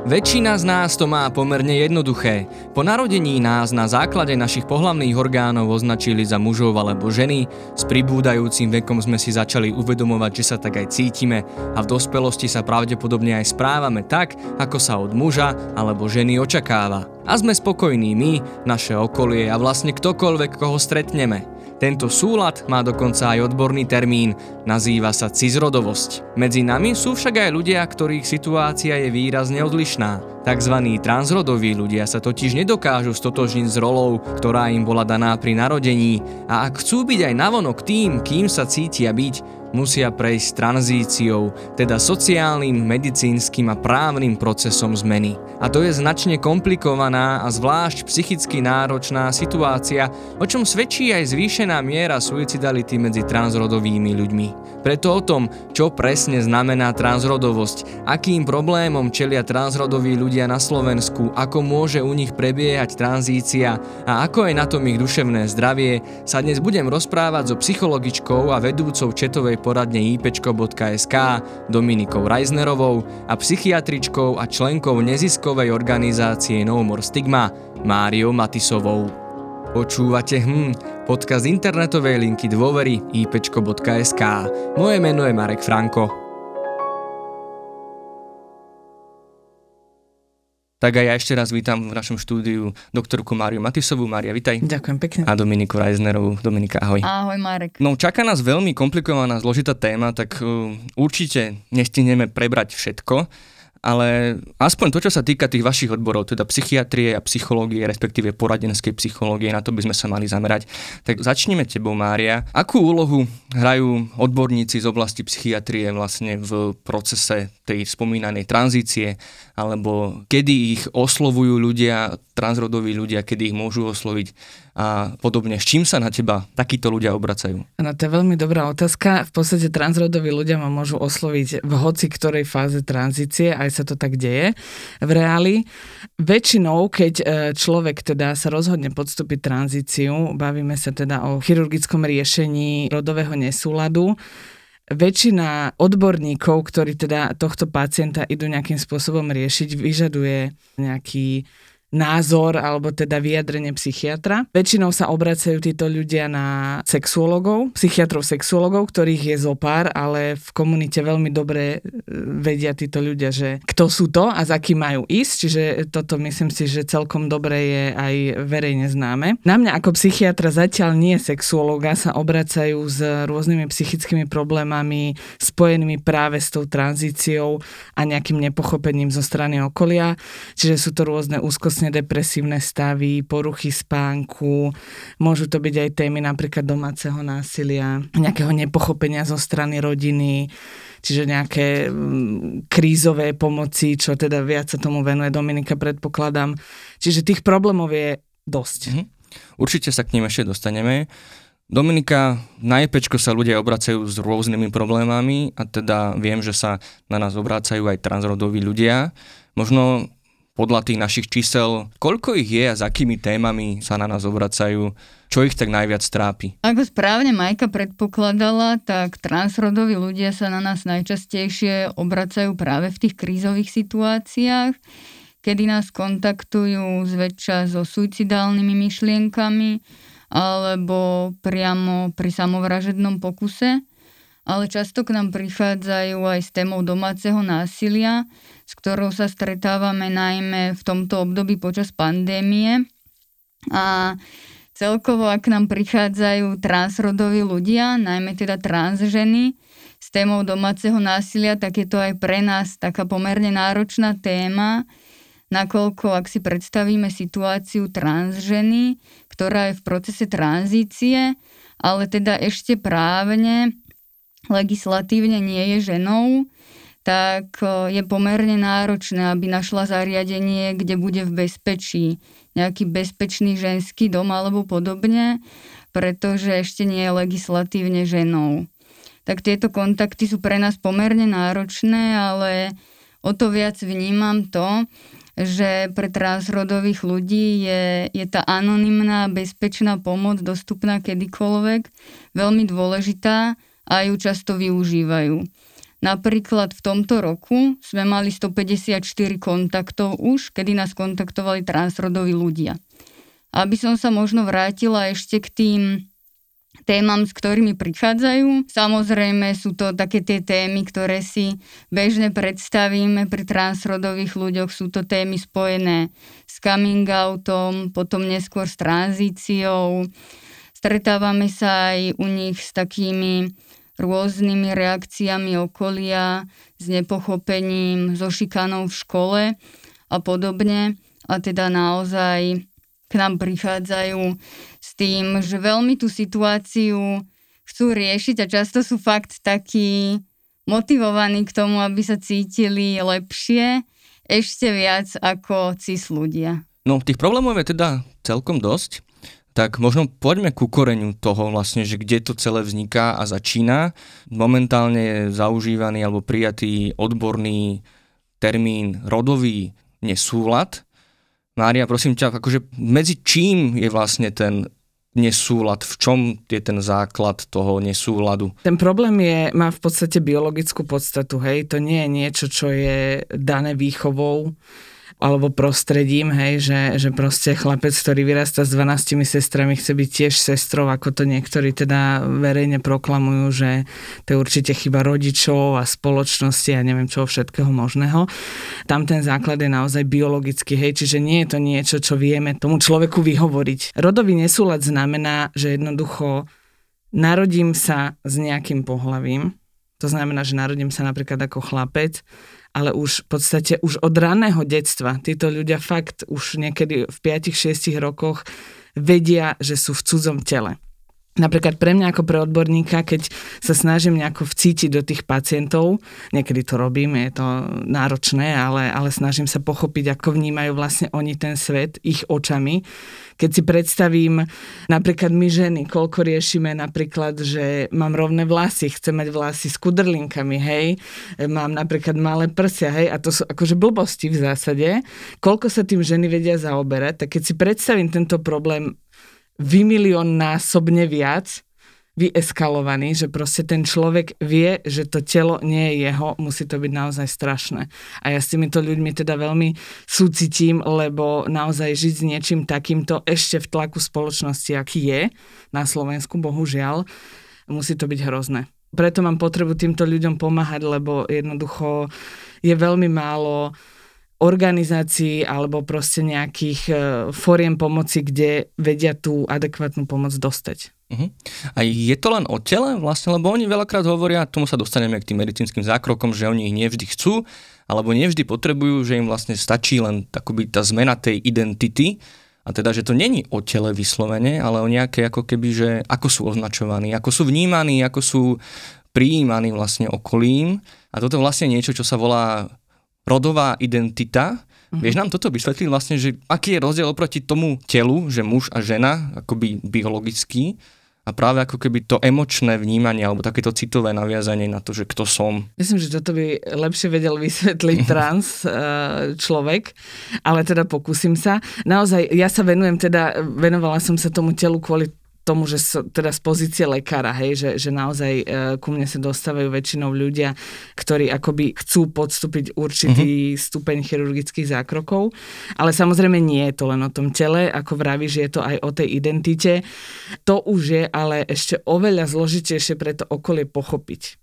Väčšina z nás to má pomerne jednoduché. Po narodení nás na základe našich pohlavných orgánov označili za mužov alebo ženy, s pribúdajúcim vekom sme si začali uvedomovať, že sa tak aj cítime a v dospelosti sa pravdepodobne aj správame tak, ako sa od muža alebo ženy očakáva. A sme spokojní my, naše okolie a vlastne ktokoľvek, koho stretneme. Tento súlad má dokonca aj odborný termín, nazýva sa cizrodovosť. Medzi nami sú však aj ľudia, ktorých situácia je výrazne odlišná. Takzvaní transrodoví ľudia sa totiž nedokážu stotožniť s rolou, ktorá im bola daná pri narodení a ak chcú byť aj navonok tým, kým sa cítia byť, musia prejsť tranzíciou, teda sociálnym, medicínskym a právnym procesom zmeny. A to je značne komplikovaná a zvlášť psychicky náročná situácia, o čom svedčí aj zvýšená miera suicidality medzi transrodovými ľuďmi. Preto o tom, čo presne znamená transrodovosť, akým problémom čelia transrodoví ľudia na Slovensku, ako môže u nich prebiehať tranzícia a ako je na tom ich duševné zdravie, sa dnes budem rozprávať so psychologičkou a vedúcou četovej poradne ipečko.sk Dominikou Reisnerovou a psychiatričkou a členkou neziskovej organizácie No More Stigma Máriou Matisovou. Počúvate hm, podcast internetovej linky dôvery ipečko.sk. Moje meno je Marek Franko. Tak aj ja ešte raz vítam v našom štúdiu doktorku Máriu Matisovú. Mária, vitaj. Ďakujem pekne. A Dominiku Reisnerovú. Dominika, ahoj. Ahoj, Marek. No, čaká nás veľmi komplikovaná, zložitá téma, tak uh, určite nestihneme prebrať všetko ale aspoň to, čo sa týka tých vašich odborov, teda psychiatrie a psychológie, respektíve poradenskej psychológie, na to by sme sa mali zamerať. Tak začneme tebou, Mária. Akú úlohu hrajú odborníci z oblasti psychiatrie vlastne v procese tej spomínanej tranzície, alebo kedy ich oslovujú ľudia, transrodoví ľudia, kedy ich môžu osloviť a podobne. S čím sa na teba takíto ľudia obracajú? No to je veľmi dobrá otázka. V podstate transrodoví ľudia ma môžu osloviť v hoci ktorej fáze tranzície, aj sa to tak deje v reáli. Väčšinou, keď e, človek teda sa rozhodne podstúpiť tranzíciu, bavíme sa teda o chirurgickom riešení rodového nesúladu, väčšina odborníkov, ktorí teda tohto pacienta idú nejakým spôsobom riešiť, vyžaduje nejaký názor alebo teda vyjadrenie psychiatra. Väčšinou sa obracajú títo ľudia na sexuologov, psychiatrov sexuologov, ktorých je zo pár, ale v komunite veľmi dobre e, vedia títo ľudia, že kto sú to a za kým majú ísť, čiže toto myslím si, že celkom dobre je aj verejne známe. Na mňa ako psychiatra zatiaľ nie sexuologa sa obracajú s rôznymi psychickými problémami spojenými práve s tou tranzíciou a nejakým nepochopením zo strany okolia, čiže sú to rôzne úzkosti všeobecne depresívne stavy, poruchy spánku, môžu to byť aj témy napríklad domáceho násilia, nejakého nepochopenia zo strany rodiny, čiže nejaké mm, krízové pomoci, čo teda viac sa tomu venuje Dominika, predpokladám. Čiže tých problémov je dosť. Mhm. Určite sa k ním ešte dostaneme. Dominika, na EPčko sa ľudia obracajú s rôznymi problémami a teda viem, že sa na nás obracajú aj transrodoví ľudia. Možno podľa tých našich čísel, koľko ich je a s akými témami sa na nás obracajú, čo ich tak najviac trápi? Ako správne Majka predpokladala, tak transrodoví ľudia sa na nás najčastejšie obracajú práve v tých krízových situáciách, kedy nás kontaktujú zväčša so suicidálnymi myšlienkami alebo priamo pri samovražednom pokuse ale často k nám prichádzajú aj s témou domáceho násilia, s ktorou sa stretávame najmä v tomto období počas pandémie. A celkovo, ak nám prichádzajú transrodoví ľudia, najmä teda transženy, s témou domáceho násilia, tak je to aj pre nás taká pomerne náročná téma, nakoľko ak si predstavíme situáciu transženy, ktorá je v procese tranzície, ale teda ešte právne legislatívne nie je ženou, tak e, je pomerne náročné, aby našla zariadenie, kde bude v bezpečí nejaký bezpečný ženský dom alebo podobne, pretože ešte nie je legislatívne ženou. Tak tieto kontakty sú pre nás pomerne náročné, ale o to viac vnímam to, že pre transrodových ľudí je, je tá anonymná, bezpečná pomoc dostupná kedykoľvek veľmi dôležitá a ju často využívajú. Napríklad v tomto roku sme mali 154 kontaktov už, kedy nás kontaktovali transrodoví ľudia. Aby som sa možno vrátila ešte k tým témam, s ktorými prichádzajú. Samozrejme sú to také tie témy, ktoré si bežne predstavíme pri transrodových ľuďoch. Sú to témy spojené s coming outom, potom neskôr s tranzíciou. Stretávame sa aj u nich s takými rôznymi reakciami okolia, s nepochopením, so šikanou v škole a podobne. A teda naozaj k nám prichádzajú s tým, že veľmi tú situáciu chcú riešiť a často sú fakt takí motivovaní k tomu, aby sa cítili lepšie, ešte viac ako cis ľudia. No, tých problémov je teda celkom dosť tak možno poďme ku koreňu toho vlastne, že kde to celé vzniká a začína. Momentálne je zaužívaný alebo prijatý odborný termín rodový nesúlad. Mária, prosím ťa, akože medzi čím je vlastne ten nesúlad? V čom je ten základ toho nesúladu? Ten problém je, má v podstate biologickú podstatu, hej. To nie je niečo, čo je dané výchovou alebo prostredím, hej, že, že proste chlapec, ktorý vyrasta s 12 sestrami, chce byť tiež sestrou, ako to niektorí teda verejne proklamujú, že to je určite chyba rodičov a spoločnosti a neviem čoho všetkého možného. Tam ten základ je naozaj biologický, hej, čiže nie je to niečo, čo vieme tomu človeku vyhovoriť. Rodový nesúlad znamená, že jednoducho narodím sa s nejakým pohlavím, to znamená, že narodím sa napríklad ako chlapec ale už v podstate už od raného detstva títo ľudia fakt už niekedy v 5-6 rokoch vedia, že sú v cudzom tele. Napríklad pre mňa ako pre odborníka, keď sa snažím nejako vcítiť do tých pacientov, niekedy to robím, je to náročné, ale, ale snažím sa pochopiť, ako vnímajú vlastne oni ten svet ich očami. Keď si predstavím napríklad my ženy, koľko riešime napríklad, že mám rovné vlasy, chcem mať vlasy s kudrlinkami, hej, mám napríklad malé prsia, hej, a to sú akože blbosti v zásade, koľko sa tým ženy vedia zaoberať, tak keď si predstavím tento problém vymilión násobne viac vyeskalovaný, že proste ten človek vie, že to telo nie je jeho, musí to byť naozaj strašné. A ja s týmito ľuďmi teda veľmi súcitím, lebo naozaj žiť s niečím takýmto ešte v tlaku spoločnosti, aký je na Slovensku, bohužiaľ, musí to byť hrozné. Preto mám potrebu týmto ľuďom pomáhať, lebo jednoducho je veľmi málo organizácií alebo proste nejakých uh, foriem pomoci, kde vedia tú adekvátnu pomoc dostať. Uh-huh. A je to len o tele vlastne, lebo oni veľakrát hovoria, tomu sa dostaneme k tým medicínskym zákrokom, že oni ich nevždy chcú, alebo nevždy potrebujú, že im vlastne stačí len takoby tá zmena tej identity, a teda, že to není o tele vyslovene, ale o nejaké ako keby, že ako sú označovaní, ako sú vnímaní, ako sú prijímaní vlastne okolím. A toto vlastne niečo, čo sa volá rodová identita. Uh-huh. Vieš nám toto vysvetliť vlastne, že aký je rozdiel oproti tomu telu, že muž a žena, akoby biologický, a práve ako keby to emočné vnímanie alebo takéto citové naviazanie na to, že kto som. Myslím, že toto by lepšie vedel vysvetliť trans eh, človek, ale teda pokúsim sa. Naozaj, ja sa venujem teda, venovala som sa tomu telu kvôli tomu, že so, teda z pozície lekára, hej, že, že naozaj e, ku mne sa dostávajú väčšinou ľudia, ktorí akoby chcú podstúpiť určitý uh-huh. stupeň chirurgických zákrokov, ale samozrejme nie je to len o tom tele, ako vravíš, je to aj o tej identite. To už je ale ešte oveľa zložitejšie pre to okolie pochopiť.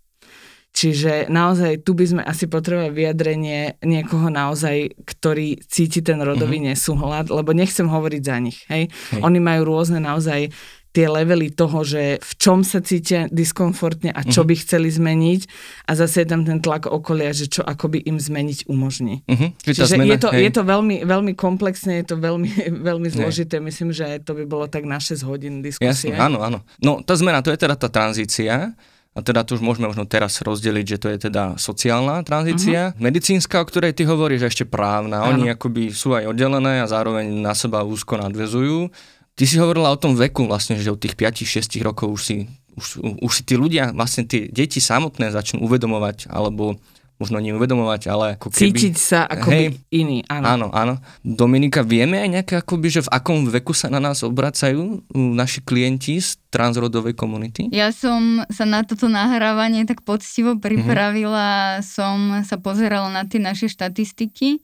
Čiže naozaj tu by sme asi potrebovali vyjadrenie niekoho naozaj, ktorý cíti ten rodový uh-huh. nesúhľad, lebo nechcem hovoriť za nich. Hej? Hej. Oni majú rôzne naozaj tie levely toho, že v čom sa cítia diskomfortne a čo uh-huh. by chceli zmeniť a zase je tam ten tlak okolia, že čo akoby im zmeniť umožní. Uh-huh. Čiže zmena, je, to, je to veľmi, veľmi komplexné, je to veľmi, veľmi zložité. Hej. Myslím, že to by bolo tak na 6 hodín diskusie. Jasne, áno, áno. No tá zmena, to je teda tá tranzícia. A teda tu už môžeme možno teraz rozdeliť, že to je teda sociálna tranzícia. Uh-huh. Medicínska, o ktorej ty hovoríš, ešte právna. Ano. Oni akoby sú aj oddelené a zároveň na seba úzko nadvezujú. Ty si hovorila o tom veku vlastne, že od tých 5-6 rokov už si, už, už si tí ľudia, vlastne tie deti samotné začnú uvedomovať alebo možno nie uvedomovať, ale ako keby... Cítiť sa ako hej, iný, áno. Áno, áno. Dominika, vieme aj nejaké, akoby, že v akom veku sa na nás obracajú naši klienti z transrodovej komunity? Ja som sa na toto nahrávanie tak poctivo pripravila, mm-hmm. som sa pozerala na tie naše štatistiky.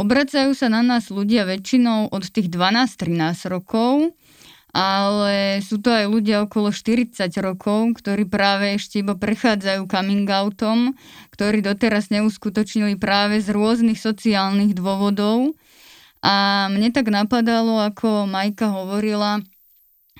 Obracajú sa na nás ľudia väčšinou od tých 12-13 rokov ale sú to aj ľudia okolo 40 rokov, ktorí práve ešte iba prechádzajú coming outom, ktorí doteraz neuskutočnili práve z rôznych sociálnych dôvodov. A mne tak napadalo, ako Majka hovorila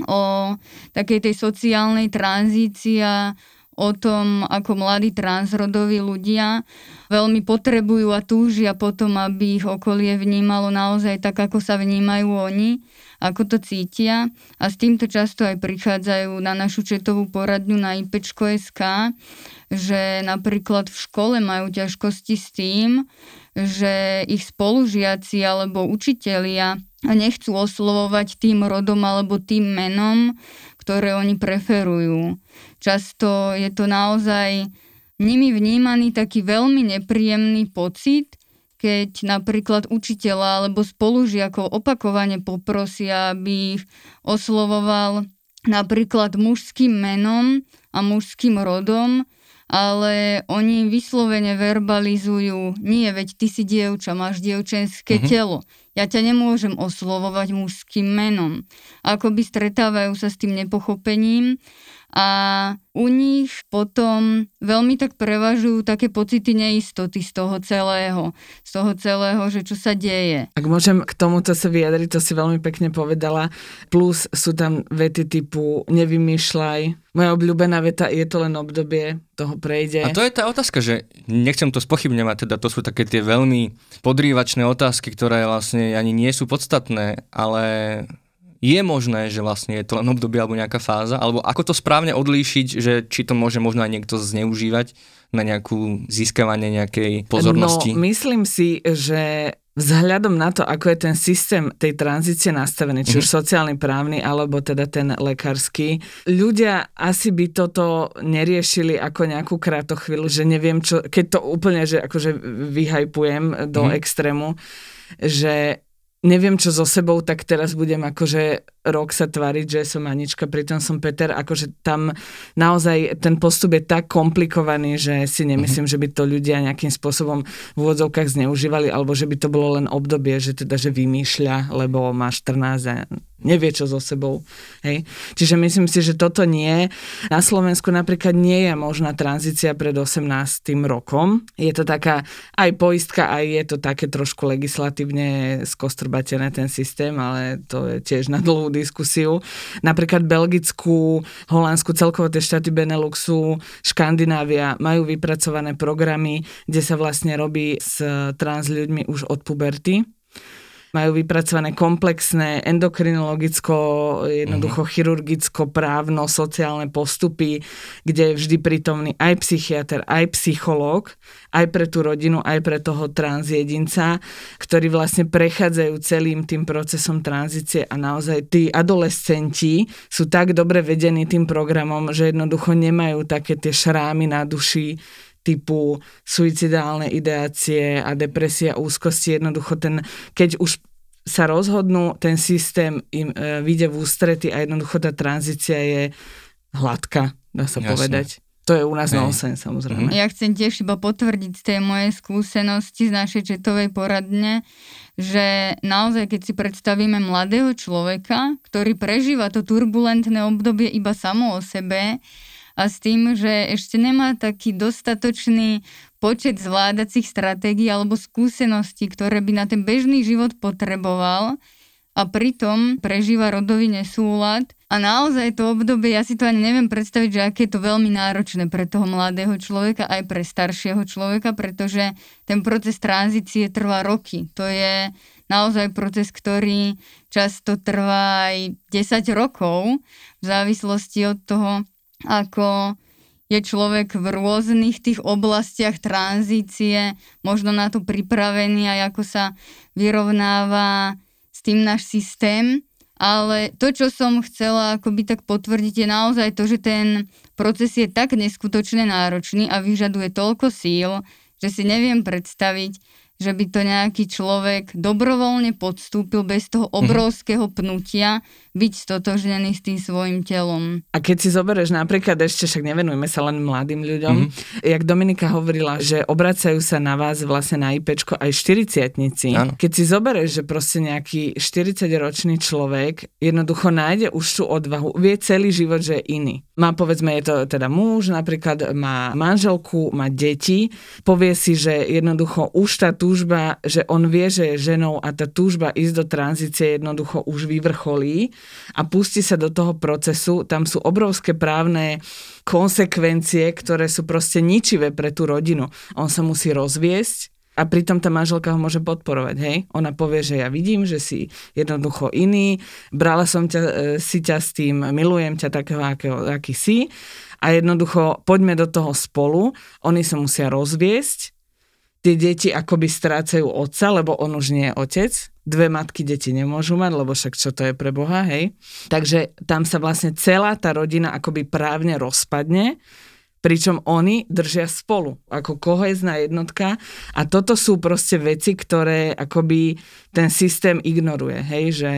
o takej tej sociálnej tranzícii a o tom, ako mladí transrodoví ľudia veľmi potrebujú a túžia potom, aby ich okolie vnímalo naozaj tak, ako sa vnímajú oni ako to cítia a s týmto často aj prichádzajú na našu četovú poradňu na IPčko.sk, že napríklad v škole majú ťažkosti s tým, že ich spolužiaci alebo učitelia nechcú oslovovať tým rodom alebo tým menom, ktoré oni preferujú. Často je to naozaj nimi vnímaný taký veľmi nepríjemný pocit, keď napríklad učiteľa alebo spolužiakov opakovane poprosia, aby ich oslovoval napríklad mužským menom a mužským rodom, ale oni vyslovene verbalizujú, nie, veď ty si dievča, máš dievčenské mm-hmm. telo. Ja ťa nemôžem oslovovať mužským menom. Akoby stretávajú sa s tým nepochopením a u nich potom veľmi tak prevažujú také pocity neistoty z toho celého, z toho celého, že čo sa deje. Ak môžem k tomuto sa vyjadriť, to si veľmi pekne povedala, plus sú tam vety typu nevymýšľaj, moja obľúbená veta je to len obdobie, toho prejde. A to je tá otázka, že nechcem to spochybňovať, teda to sú také tie veľmi podrývačné otázky, ktoré vlastne ani nie sú podstatné, ale je možné, že vlastne je to len obdobie alebo nejaká fáza, alebo ako to správne odlíšiť, že či to môže možno aj niekto zneužívať na nejakú získavanie nejakej pozornosti? No, myslím si, že vzhľadom na to, ako je ten systém tej tranzície nastavený, či už mm-hmm. sociálny, právny, alebo teda ten lekársky, ľudia asi by toto neriešili ako nejakú kratochvíľu, že neviem čo, keď to úplne, že akože vyhajpujem do mm-hmm. extrému, že neviem čo so sebou, tak teraz budem akože rok sa tvariť, že som Anička, pritom som Peter, akože tam naozaj ten postup je tak komplikovaný, že si nemyslím, mm-hmm. že by to ľudia nejakým spôsobom v úvodzovkách zneužívali, alebo že by to bolo len obdobie, že teda, že vymýšľa, lebo má 14 a nevie čo so sebou. Hej? Čiže myslím si, že toto nie. Na Slovensku napríklad nie je možná tranzícia pred 18. rokom. Je to taká aj poistka, aj je to také trošku legislatívne skostrbatené ten systém, ale to je tiež na dlhú diskusiu. Napríklad Belgicku, Holandsku, celkovo tie štáty Beneluxu, Škandinávia majú vypracované programy, kde sa vlastne robí s trans ľuďmi už od puberty majú vypracované komplexné endokrinologicko, jednoducho uh-huh. chirurgicko, právno, sociálne postupy, kde je vždy prítomný aj psychiatr, aj psychológ, aj pre tú rodinu, aj pre toho transjedinca, ktorí vlastne prechádzajú celým tým procesom tranzície a naozaj tí adolescenti sú tak dobre vedení tým programom, že jednoducho nemajú také tie šrámy na duši, typu suicidálne ideácie a depresia, úzkosti, jednoducho ten, keď už sa rozhodnú, ten systém im e, vyjde v ústrety a jednoducho tá tranzícia je hladká, dá sa Jasne. povedať. To je u nás nosen, samozrejme. Ja chcem tiež iba potvrdiť z tej mojej skúsenosti z našej četovej poradne, že naozaj, keď si predstavíme mladého človeka, ktorý prežíva to turbulentné obdobie iba samo o sebe, a s tým, že ešte nemá taký dostatočný počet zvládacích stratégií alebo skúseností, ktoré by na ten bežný život potreboval a pritom prežíva rodový nesúlad. A naozaj to obdobie, ja si to ani neviem predstaviť, že aké je to veľmi náročné pre toho mladého človeka, aj pre staršieho človeka, pretože ten proces tranzície trvá roky. To je naozaj proces, ktorý často trvá aj 10 rokov, v závislosti od toho, ako je človek v rôznych tých oblastiach tranzície možno na to pripravený a ako sa vyrovnáva s tým náš systém. Ale to, čo som chcela akoby tak potvrdiť, je naozaj to, že ten proces je tak neskutočne náročný a vyžaduje toľko síl, že si neviem predstaviť, že by to nejaký človek dobrovoľne podstúpil bez toho mhm. obrovského pnutia byť stotožnený s tým svojim telom. A keď si zoberieš napríklad ešte, však nevenujeme sa len mladým ľuďom, mm-hmm. jak Dominika hovorila, že obracajú sa na vás vlastne na IPčko aj 40 Keď si zoberieš, že proste nejaký 40-ročný človek jednoducho nájde už tú odvahu, vie celý život, že je iný. Má povedzme, je to teda muž, napríklad má manželku, má deti, povie si, že jednoducho už tá túžba, že on vie, že je ženou a tá túžba ísť do tranzície jednoducho už vyvrcholí a pustí sa do toho procesu, tam sú obrovské právne konsekvencie, ktoré sú proste ničivé pre tú rodinu. On sa musí rozviesť, a pritom tá manželka ho môže podporovať, hej? Ona povie, že ja vidím, že si jednoducho iný, brala som ťa, e, si ťa s tým, milujem ťa takého, akého, aký si. A jednoducho poďme do toho spolu, oni sa musia rozviesť, tie deti akoby strácajú otca, lebo on už nie je otec. Dve matky deti nemôžu mať, lebo však čo to je pre Boha, hej. Takže tam sa vlastne celá tá rodina akoby právne rozpadne, pričom oni držia spolu, ako kohezná jednotka a toto sú proste veci, ktoré akoby ten systém ignoruje, hej, že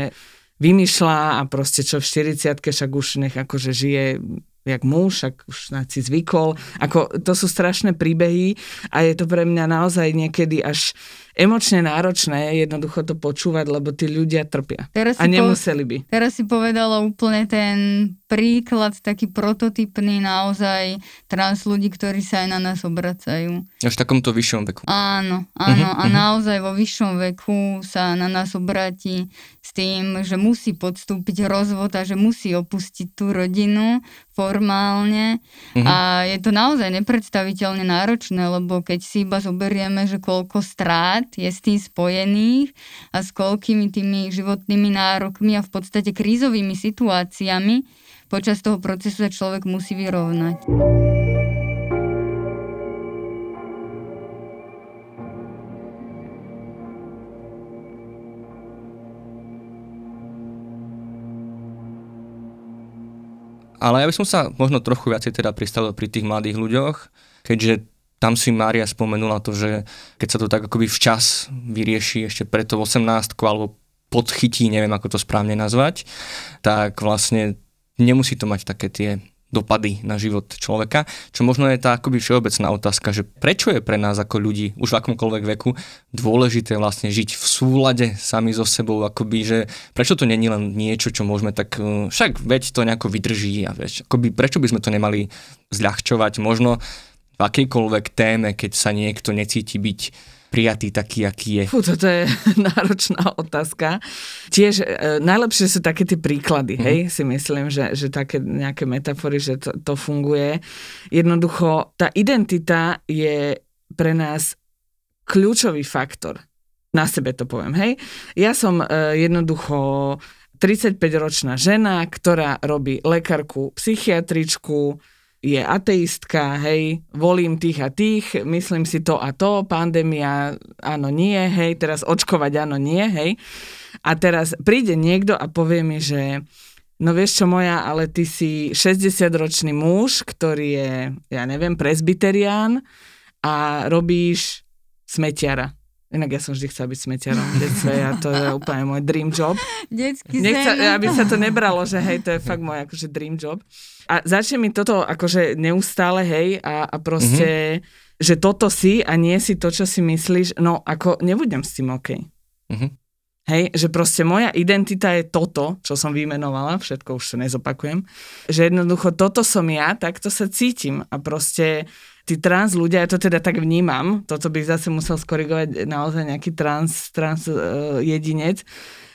vymýšľa a proste čo v 40 však už nech akože žije jak muž, ak už si zvykol. Ako, to sú strašné príbehy a je to pre mňa naozaj niekedy až emočne náročné jednoducho to počúvať, lebo tí ľudia trpia. Teraz a nemuseli by. Teraz si povedala úplne ten príklad, taký prototypný naozaj trans ľudí, ktorí sa aj na nás obracajú. Až v takomto vyššom veku. Áno, áno. Uh-huh, a uh-huh. naozaj vo vyššom veku sa na nás obráti s tým, že musí podstúpiť rozvod a že musí opustiť tú rodinu formálne. Uh-huh. A je to naozaj nepredstaviteľne náročné, lebo keď si iba zoberieme, že koľko strát rád je s tým spojených a s koľkými tými životnými nárokmi a v podstate krízovými situáciami počas toho procesu sa človek musí vyrovnať. Ale ja by som sa možno trochu viacej teda pristavil pri tých mladých ľuďoch, keďže tam si Mária spomenula to, že keď sa to tak akoby včas vyrieši ešte pred to 18 alebo podchytí, neviem ako to správne nazvať, tak vlastne nemusí to mať také tie dopady na život človeka, čo možno je tá akoby všeobecná otázka, že prečo je pre nás ako ľudí už v akomkoľvek veku dôležité vlastne žiť v súlade sami so sebou, akoby, že prečo to není len niečo, čo môžeme tak, eh, však veď to nejako vydrží a vieš, akoby prečo by sme to nemali zľahčovať, možno v akejkoľvek téme, keď sa niekto necíti byť prijatý taký, aký je? Fú, toto je náročná otázka. Tiež e, najlepšie sú také tie príklady, mm. hej, si myslím, že, že také nejaké metafory, že to, to funguje. Jednoducho, tá identita je pre nás kľúčový faktor. Na sebe to poviem, hej. Ja som e, jednoducho 35-ročná žena, ktorá robí lekárku, psychiatričku, je ateistka, hej, volím tých a tých, myslím si to a to, pandémia, áno, nie, hej, teraz očkovať, áno, nie, hej. A teraz príde niekto a povie mi, že no vieš čo moja, ale ty si 60-ročný muž, ktorý je, ja neviem, presbyterián a robíš smetiara. Inak ja som vždy chcela byť smetiarom v detstve a to je úplne môj dream job. Detský Nechca, aby sa to nebralo, že hej, to je fakt môj akože dream job. A začne mi toto akože neustále, hej, a, a proste, mm-hmm. že toto si a nie si to, čo si myslíš, no ako nebudem s tým OK. Mm-hmm. Hej, že proste moja identita je toto, čo som vymenovala, všetko už sa nezopakujem, že jednoducho toto som ja, takto sa cítim a proste tí trans ľudia, ja to teda tak vnímam, toto by zase musel skorigovať naozaj nejaký trans, trans uh, jedinec,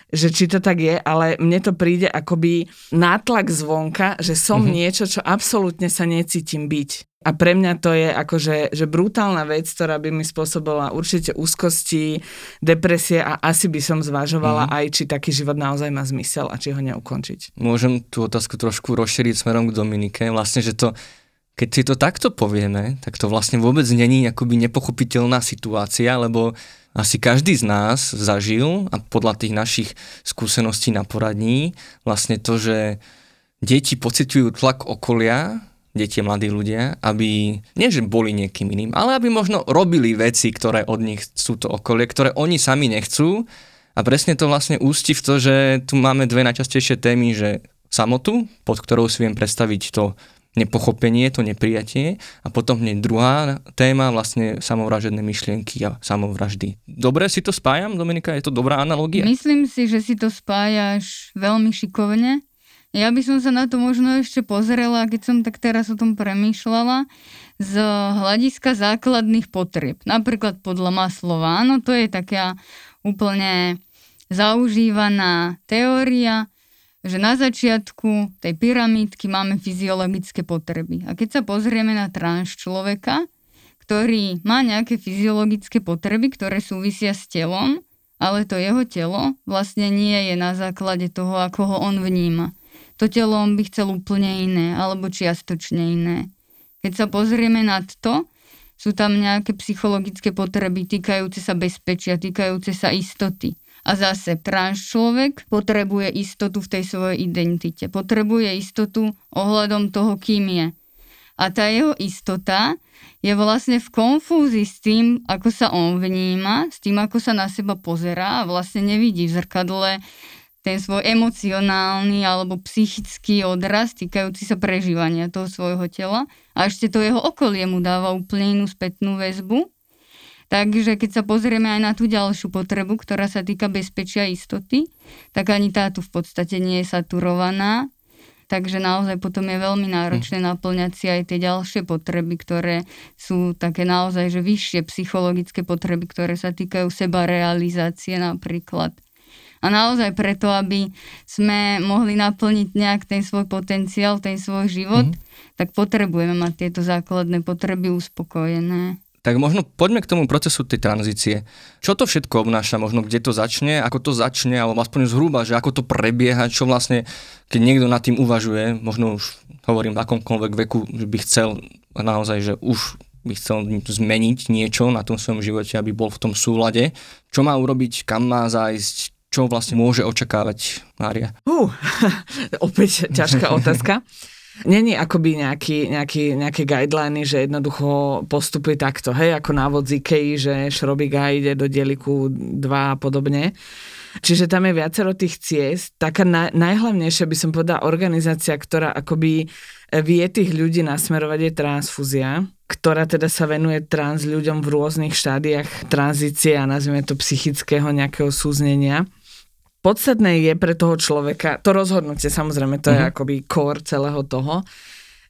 že či to tak je, ale mne to príde akoby nátlak zvonka, že som mm-hmm. niečo, čo absolútne sa necítim byť. A pre mňa to je akože že brutálna vec, ktorá by mi spôsobila určite úzkosti, depresie a asi by som zvažovala mm-hmm. aj, či taký život naozaj má zmysel a či ho neukončiť. Môžem tú otázku trošku rozšíriť smerom k Dominike. Vlastne, že to keď si to takto povieme, tak to vlastne vôbec není akoby nepochopiteľná situácia, lebo asi každý z nás zažil a podľa tých našich skúseností na poradní vlastne to, že deti pociťujú tlak okolia, deti, mladí ľudia, aby nie že boli niekým iným, ale aby možno robili veci, ktoré od nich sú to okolie, ktoré oni sami nechcú. A presne to vlastne ústi v to, že tu máme dve najčastejšie témy, že samotu, pod ktorou si viem predstaviť to nepochopenie, to neprijatie a potom hneď druhá téma, vlastne samovražedné myšlienky a samovraždy. Dobre si to spájam, Dominika? Je to dobrá analogia? Myslím si, že si to spájaš veľmi šikovne. Ja by som sa na to možno ešte pozrela, keď som tak teraz o tom premýšľala, z hľadiska základných potrieb. Napríklad podľa Maslova. Áno, to je taká úplne zaužívaná teória, že na začiatku tej pyramídky máme fyziologické potreby. A keď sa pozrieme na trans človeka, ktorý má nejaké fyziologické potreby, ktoré súvisia s telom, ale to jeho telo vlastne nie je na základe toho, ako ho on vníma. To telo on by chcel úplne iné, alebo čiastočne iné. Keď sa pozrieme nad to, sú tam nejaké psychologické potreby týkajúce sa bezpečia, týkajúce sa istoty. A zase trans človek potrebuje istotu v tej svojej identite. Potrebuje istotu ohľadom toho, kým je. A tá jeho istota je vlastne v konfúzii s tým, ako sa on vníma, s tým, ako sa na seba pozerá a vlastne nevidí v zrkadle ten svoj emocionálny alebo psychický odraz týkajúci sa prežívania toho svojho tela a ešte to jeho okolie mu dáva úplne inú spätnú väzbu Takže keď sa pozrieme aj na tú ďalšiu potrebu, ktorá sa týka bezpečia a istoty, tak ani tátu v podstate nie je saturovaná. Takže naozaj potom je veľmi náročné naplňať si aj tie ďalšie potreby, ktoré sú také naozaj že vyššie psychologické potreby, ktoré sa týkajú seba realizácie napríklad. A naozaj preto, aby sme mohli naplniť nejak ten svoj potenciál, ten svoj život, mm. tak potrebujeme mať tieto základné potreby uspokojené. Tak možno poďme k tomu procesu tej tranzície. Čo to všetko obnáša, možno kde to začne, ako to začne, alebo aspoň zhruba, že ako to prebieha, čo vlastne, keď niekto nad tým uvažuje, možno už hovorím v akomkoľvek veku, že by chcel naozaj, že už by chcel zmeniť niečo na tom svojom živote, aby bol v tom súlade. Čo má urobiť, kam má zájsť, čo vlastne môže očakávať Mária? Uh, opäť ťažká otázka. Není akoby nejaký, nejaký, nejaké guideliny, že jednoducho postupuje takto, hej, ako návod z Ikei, že šrobiga ide do dieliku 2 a podobne. Čiže tam je viacero tých ciest. Taká na, najhlavnejšia by som povedala organizácia, ktorá akoby vie tých ľudí nasmerovať je transfúzia, ktorá teda sa venuje trans ľuďom v rôznych štádiách tranzície a nazvime to psychického nejakého súznenia podstatné je pre toho človeka, to rozhodnutie samozrejme, to mm-hmm. je mhm. akoby core celého toho,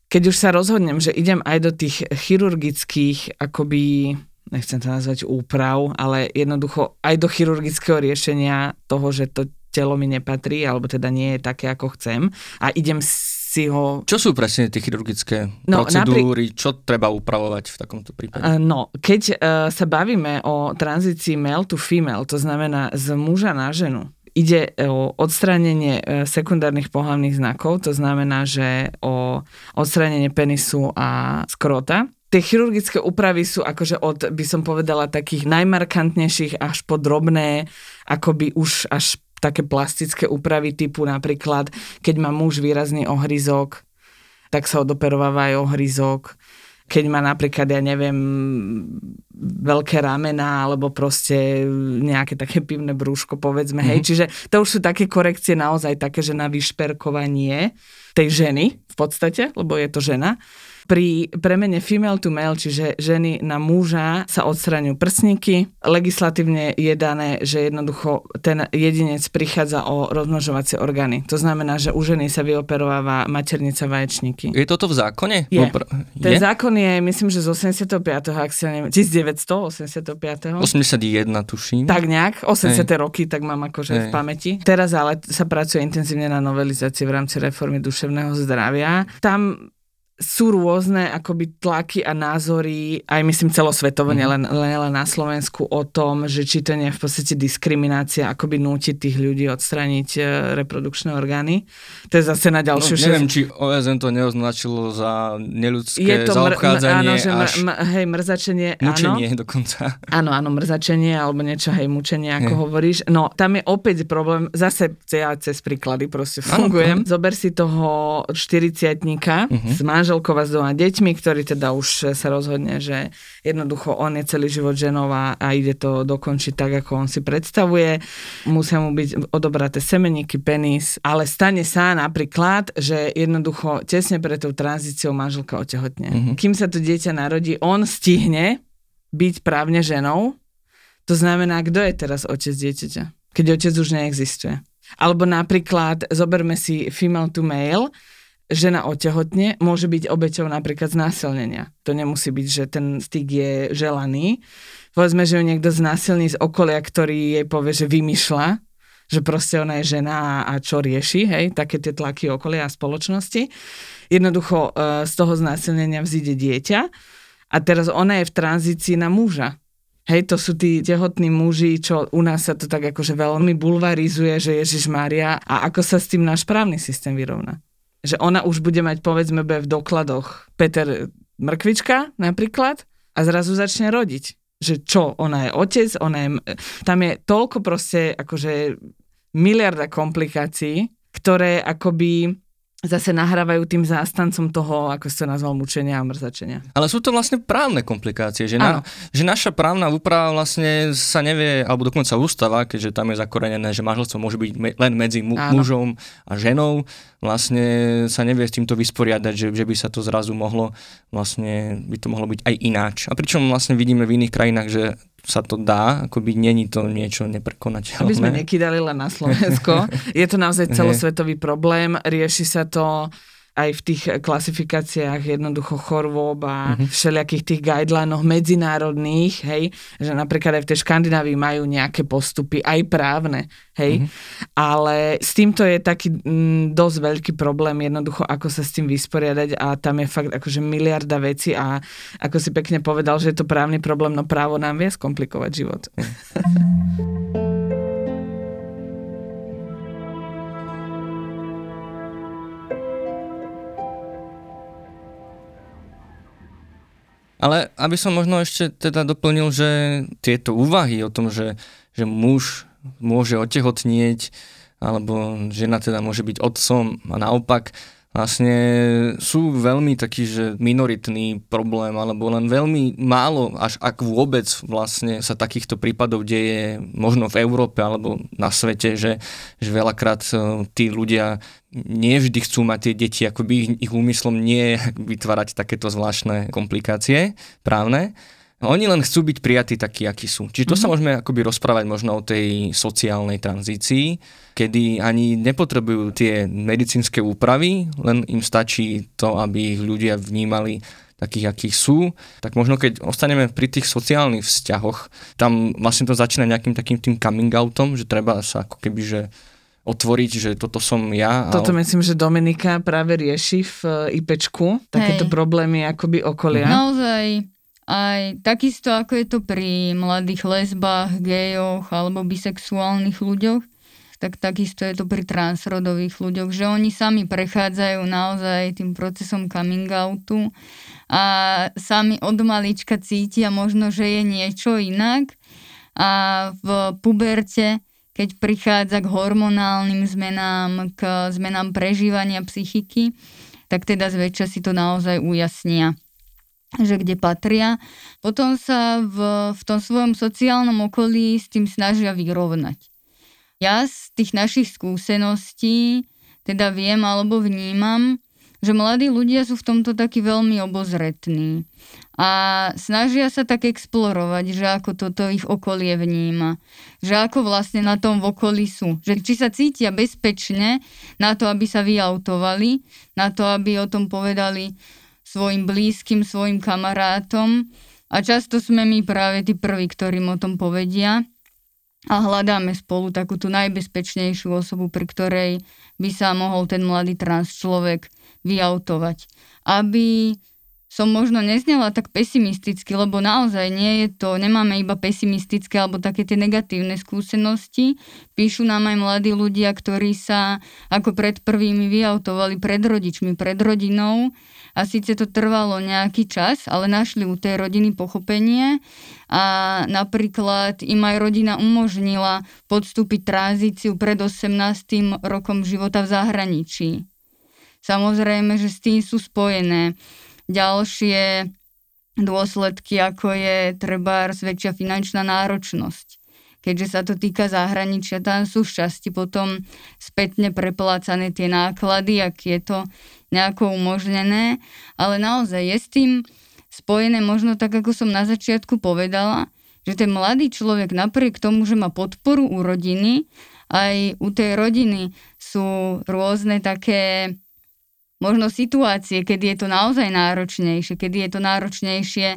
keď už sa rozhodnem, že idem aj do tých chirurgických akoby nechcem to nazvať úprav, ale jednoducho aj do chirurgického riešenia toho, že to telo mi nepatrí, alebo teda nie je také, ako chcem a idem si ho... Čo sú presne tie chirurgické no, procedúry? Napri... Čo treba upravovať v takomto prípade? No, keď uh, sa bavíme o tranzícii male to female, to znamená z muža na ženu, ide o odstránenie e, sekundárnych pohľavných znakov, to znamená, že o odstránenie penisu a skrota. Tie chirurgické úpravy sú akože od, by som povedala, takých najmarkantnejších až po drobné, akoby už až také plastické úpravy typu napríklad, keď má muž výrazný ohryzok, tak sa odoperováva aj ohryzok keď má napríklad, ja neviem, veľké ramena alebo proste nejaké také pivné brúško, povedzme, mm-hmm. hej. Mhm. Čiže to už sú také korekcie naozaj také, že na vyšperkovanie tej ženy v podstate, lebo je to žena pri premene female to male, čiže ženy na muža sa odstraňujú prsníky. Legislatívne je dané, že jednoducho ten jedinec prichádza o rozmnožovacie orgány. To znamená, že u ženy sa vyoperováva maternica vaječníky. Je toto v zákone? Je. Opr- ten je? zákon je, myslím, že z 85. ak sa neviem, 1985. 81 tuším. Tak nejak, 80. Hej. roky, tak mám akože Hej. v pamäti. Teraz ale sa pracuje intenzívne na novelizácii v rámci reformy duševného zdravia. Tam sú rôzne akoby tlaky a názory, aj myslím celosvetovo, mm. nielen len na Slovensku, o tom, že či to nie je v podstate diskriminácia, akoby nútiť tých ľudí odstrániť e, reprodukčné orgány. To je zase na ďalšiu... No, neviem, či OSN to neoznačilo za neľudské je to zaobchádzanie. Mr- áno, že až... m- hej, mrzačenie. Mučenie áno. dokonca. Áno, áno, mrzačenie alebo niečo, hej, mučenie, ako hej. hovoríš. No, tam je opäť problém, zase ja cez príklady proste fungujem. Ano, Zober si toho 40 uh-huh. Mhm. Manželková s dvoma deťmi, ktorý teda už sa rozhodne, že jednoducho on je celý život ženou a, a ide to dokončiť tak, ako on si predstavuje. Musia mu byť odobraté semeníky, penis, ale stane sa napríklad, že jednoducho tesne pred tou tranzíciou manželka otehotne. Mm-hmm. Kým sa to dieťa narodí, on stihne byť právne ženou. To znamená, kto je teraz otec dieťaťa, keď otec už neexistuje. Alebo napríklad, zoberme si female to male, žena otehotne, môže byť obeťou napríklad znásilnenia. To nemusí byť, že ten styk je želaný. Povedzme, že ju niekto znásilní z okolia, ktorý jej povie, že vymýšľa, že proste ona je žena a, čo rieši, hej, také tie tlaky okolia a spoločnosti. Jednoducho e, z toho znásilnenia vzíde dieťa a teraz ona je v tranzícii na muža. Hej, to sú tí tehotní muži, čo u nás sa to tak akože veľmi bulvarizuje, že Ježiš Mária a ako sa s tým náš právny systém vyrovná že ona už bude mať, povedzme, v dokladoch Peter Mrkvička napríklad a zrazu začne rodiť. Že čo, ona je otec, ona je... Tam je toľko proste, akože miliarda komplikácií, ktoré akoby zase nahrávajú tým zástancom toho, ako ste nazval, mučenia a mrzačenia. Ale sú to vlastne právne komplikácie, že, na, že naša právna úprava vlastne sa nevie, alebo dokonca ústava, keďže tam je zakorenené, že manželstvo môže byť me, len medzi mu, mužom a ženou, vlastne sa nevie s týmto vysporiadať, že, že by sa to zrazu mohlo, vlastne by to mohlo byť aj ináč. A pričom vlastne vidíme v iných krajinách, že sa to dá, akoby není to niečo neprekonateľné. Aby sme nekydali len na Slovensko. Je to naozaj celosvetový problém, rieši sa to aj v tých klasifikáciách jednoducho chorôb a uh-huh. všelijakých tých guidelinoch medzinárodných, hej, že napríklad aj v tej Škandinávii majú nejaké postupy, aj právne, hej, uh-huh. ale s týmto je taký m, mm, dosť veľký problém jednoducho, ako sa s tým vysporiadať a tam je fakt akože miliarda veci a ako si pekne povedal, že je to právny problém, no právo nám vie skomplikovať život. Ale aby som možno ešte teda doplnil, že tieto úvahy o tom, že, že muž môže otehotnieť, alebo žena teda môže byť otcom a naopak, vlastne sú veľmi taký, že minoritný problém, alebo len veľmi málo, až ak vôbec vlastne sa takýchto prípadov deje možno v Európe alebo na svete, že, že veľakrát e, tí ľudia nie vždy chcú mať tie deti, ako by ich, ich úmyslom nie je vytvárať takéto zvláštne komplikácie právne, oni len chcú byť prijatí takí, akí sú. Čiže to mm-hmm. sa mhm. môžeme akoby rozprávať možno o tej sociálnej tranzícii, kedy ani nepotrebujú tie medicínske úpravy, len im stačí to, aby ich ľudia vnímali takých, akých sú, tak možno keď ostaneme pri tých sociálnych vzťahoch, tam vlastne to začína nejakým takým tým coming outom, že treba sa ako keby, že otvoriť, že toto som ja. Toto ale... myslím, že Dominika práve rieši v eh, IPčku, takéto Hej. problémy akoby okolia. Naozaj aj takisto ako je to pri mladých lesbách, gejoch alebo bisexuálnych ľuďoch, tak takisto je to pri transrodových ľuďoch, že oni sami prechádzajú naozaj tým procesom coming outu a sami od malička cítia možno, že je niečo inak. A v puberte keď prichádza k hormonálnym zmenám, k zmenám prežívania psychiky, tak teda zväčša si to naozaj ujasnia že kde patria. Potom sa v, v tom svojom sociálnom okolí s tým snažia vyrovnať. Ja z tých našich skúseností teda viem alebo vnímam, že mladí ľudia sú v tomto takí veľmi obozretní a snažia sa tak explorovať, že ako toto ich okolie vníma, že ako vlastne na tom v okolí sú, že či sa cítia bezpečne na to, aby sa vyautovali, na to, aby o tom povedali svojim blízkym, svojim kamarátom a často sme my práve tí prví, ktorým o tom povedia a hľadáme spolu takú tú najbezpečnejšiu osobu, pri ktorej by sa mohol ten mladý trans človek vyautovať. Aby som možno neznela tak pesimisticky, lebo naozaj nie je to, nemáme iba pesimistické alebo také tie negatívne skúsenosti. Píšu nám aj mladí ľudia, ktorí sa ako pred prvými vyautovali pred rodičmi, pred rodinou a síce to trvalo nejaký čas, ale našli u tej rodiny pochopenie a napríklad im aj rodina umožnila podstúpiť tranzíciu pred 18. rokom života v zahraničí. samozrejme, že s tým sú spojené ďalšie dôsledky, ako je treba väčšia finančná náročnosť. Keďže sa to týka zahraničia, tam sú šťastie potom spätne preplácané tie náklady, ak je to nejako umožnené. Ale naozaj je s tým spojené možno tak, ako som na začiatku povedala, že ten mladý človek napriek tomu, že má podporu u rodiny, aj u tej rodiny sú rôzne také možno situácie, kedy je to naozaj náročnejšie, kedy je to náročnejšie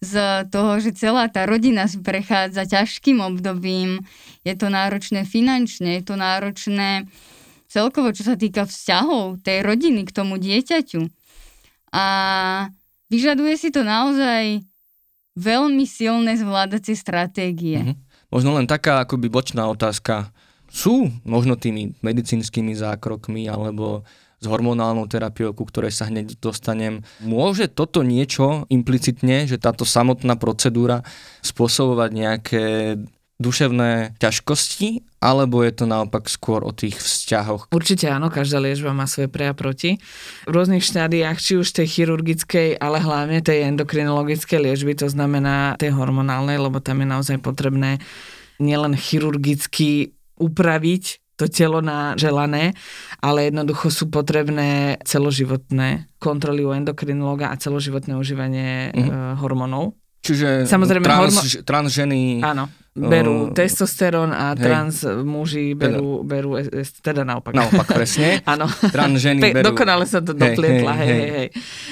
z toho, že celá tá rodina prechádza ťažkým obdobím, je to náročné finančne, je to náročné celkovo, čo sa týka vzťahov tej rodiny k tomu dieťaťu. A vyžaduje si to naozaj veľmi silné zvládacie stratégie. Mm-hmm. Možno len taká akoby bočná otázka. Sú možno tými medicínskymi zákrokmi alebo s hormonálnou terapiou, ku ktorej sa hneď dostanem. Môže toto niečo implicitne, že táto samotná procedúra spôsobovať nejaké duševné ťažkosti, alebo je to naopak skôr o tých vzťahoch? Určite áno, každá liečba má svoje pre a proti. V rôznych štádiách, či už tej chirurgickej, ale hlavne tej endokrinologickej liečby, to znamená tej hormonálnej, lebo tam je naozaj potrebné nielen chirurgicky upraviť to telo na želané, ale jednoducho sú potrebné celoživotné kontroly u endokrinologa a celoživotné užívanie mm. hormónov. Čiže Samozrejme, trans, hormo- trans ženy... Áno, berú uh, testosterón a trans hej, muži berú, teda, berú teda naopak. Naopak, presne. Áno. Trans ženy berú... Dokonale sa to doplietla, hej, hej, hej.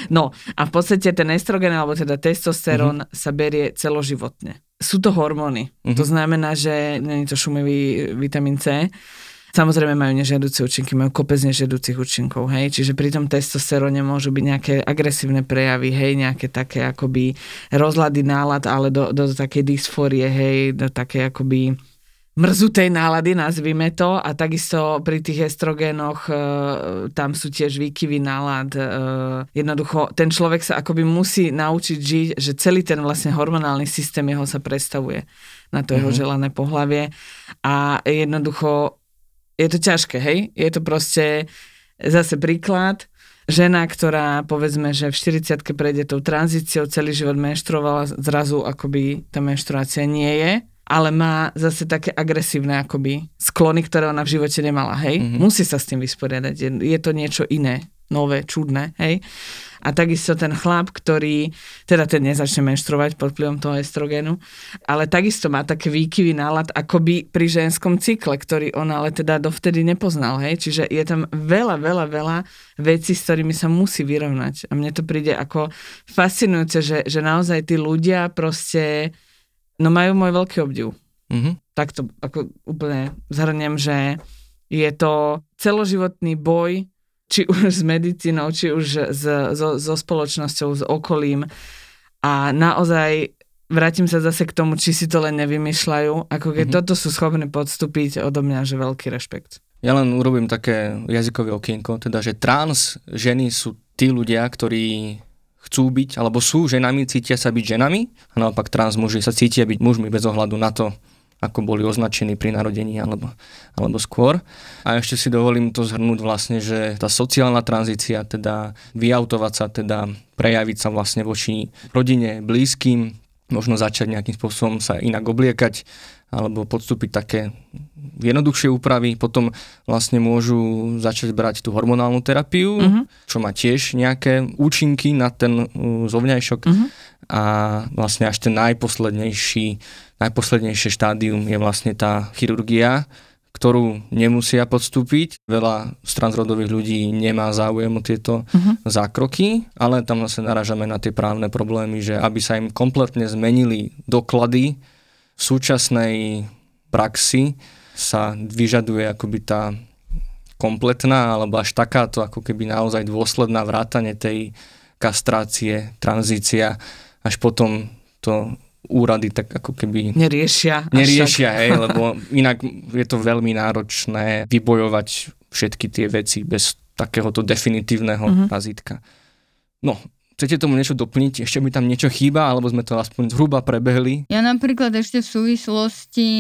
No a v podstate ten estrogen, alebo teda testosterón uh-huh. sa berie celoživotne. Sú to hormóny. Uh-huh. To znamená, že není to šumivý vitamín C, Samozrejme majú nežiaduce účinky, majú kopec nežiaducich účinkov, hej, čiže pri tom testosteróne môžu byť nejaké agresívne prejavy, hej, nejaké také akoby rozlady nálad, ale do, do, do takej dysfórie, hej, do také akoby mrzutej nálady, nazvime to, a takisto pri tých estrogénoch e, tam sú tiež výkyvy nálad. E, jednoducho ten človek sa akoby musí naučiť žiť, že celý ten vlastne hormonálny systém jeho sa predstavuje na to jeho mm-hmm. želané pohlavie. A jednoducho je to ťažké, hej? Je to proste zase príklad, žena, ktorá povedzme, že v 40 prejde tou tranzíciou, celý život menštruovala, zrazu akoby tá menštruácia nie je, ale má zase také agresívne akoby sklony, ktoré ona v živote nemala, hej? Mm-hmm. Musí sa s tým vysporiadať, je, je to niečo iné, nové, čudné, hej? A takisto ten chlap, ktorý, teda ten nezačne menštrovať pod vplyvom toho estrogénu, ale takisto má také výkyvy nálad akoby pri ženskom cykle, ktorý on ale teda dovtedy nepoznal, hej. Čiže je tam veľa, veľa, veľa vecí, s ktorými sa musí vyrovnať. A mne to príde ako fascinujúce, že, že naozaj tí ľudia proste, no majú môj veľký obdiv. Mm-hmm. Tak to ako úplne zhrnem, že je to celoživotný boj či už s medicínou, či už s, so, so spoločnosťou, s okolím. A naozaj vrátim sa zase k tomu, či si to len nevymýšľajú. Ako keď mm-hmm. toto sú schopné podstúpiť odo mňa, že veľký rešpekt. Ja len urobím také jazykové okienko, teda, že trans ženy sú tí ľudia, ktorí chcú byť, alebo sú ženami, cítia sa byť ženami, a naopak trans muži sa cítia byť mužmi bez ohľadu na to, ako boli označení pri narodení alebo, alebo skôr. A ešte si dovolím to zhrnúť vlastne, že tá sociálna tranzícia, teda vyautovať sa, teda prejaviť sa vlastne voči rodine, blízkym, možno začať nejakým spôsobom sa inak obliekať alebo podstúpiť také jednoduchšie úpravy, potom vlastne môžu začať brať tú hormonálnu terapiu, uh-huh. čo má tiež nejaké účinky na ten uh, zovňajšok uh-huh. a vlastne až ten najposlednejší najposlednejšie štádium je vlastne tá chirurgia, ktorú nemusia podstúpiť. Veľa z transrodových ľudí nemá záujem o tieto uh-huh. zákroky, ale tam zase naražame na tie právne problémy, že aby sa im kompletne zmenili doklady v súčasnej praxi sa vyžaduje akoby tá kompletná alebo až takáto ako keby naozaj dôsledná vrátanie tej kastrácie, tranzícia, až potom to úrady tak ako keby... Neriešia. Neriešia, hej, lebo inak je to veľmi náročné vybojovať všetky tie veci bez takéhoto definitívneho uh-huh. razítka. No, chcete tomu niečo doplniť? Ešte mi tam niečo chýba, alebo sme to aspoň zhruba prebehli? Ja napríklad ešte v súvislosti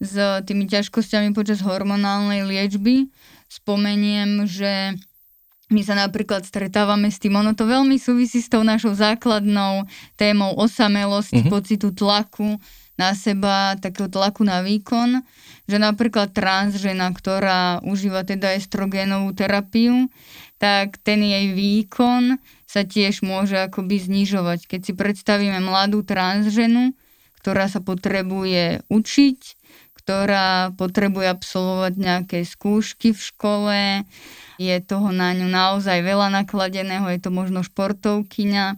s tými ťažkosťami počas hormonálnej liečby spomeniem, že my sa napríklad stretávame s tým, ono to veľmi súvisí s tou našou základnou témou osamelosti, mm-hmm. pocitu tlaku na seba, takého tlaku na výkon, že napríklad trans žena, ktorá užíva teda estrogénovú terapiu, tak ten jej výkon sa tiež môže akoby znižovať. Keď si predstavíme mladú trans ženu, ktorá sa potrebuje učiť, ktorá potrebuje absolvovať nejaké skúšky v škole, je toho na ňu naozaj veľa nakladeného, je to možno športovkyňa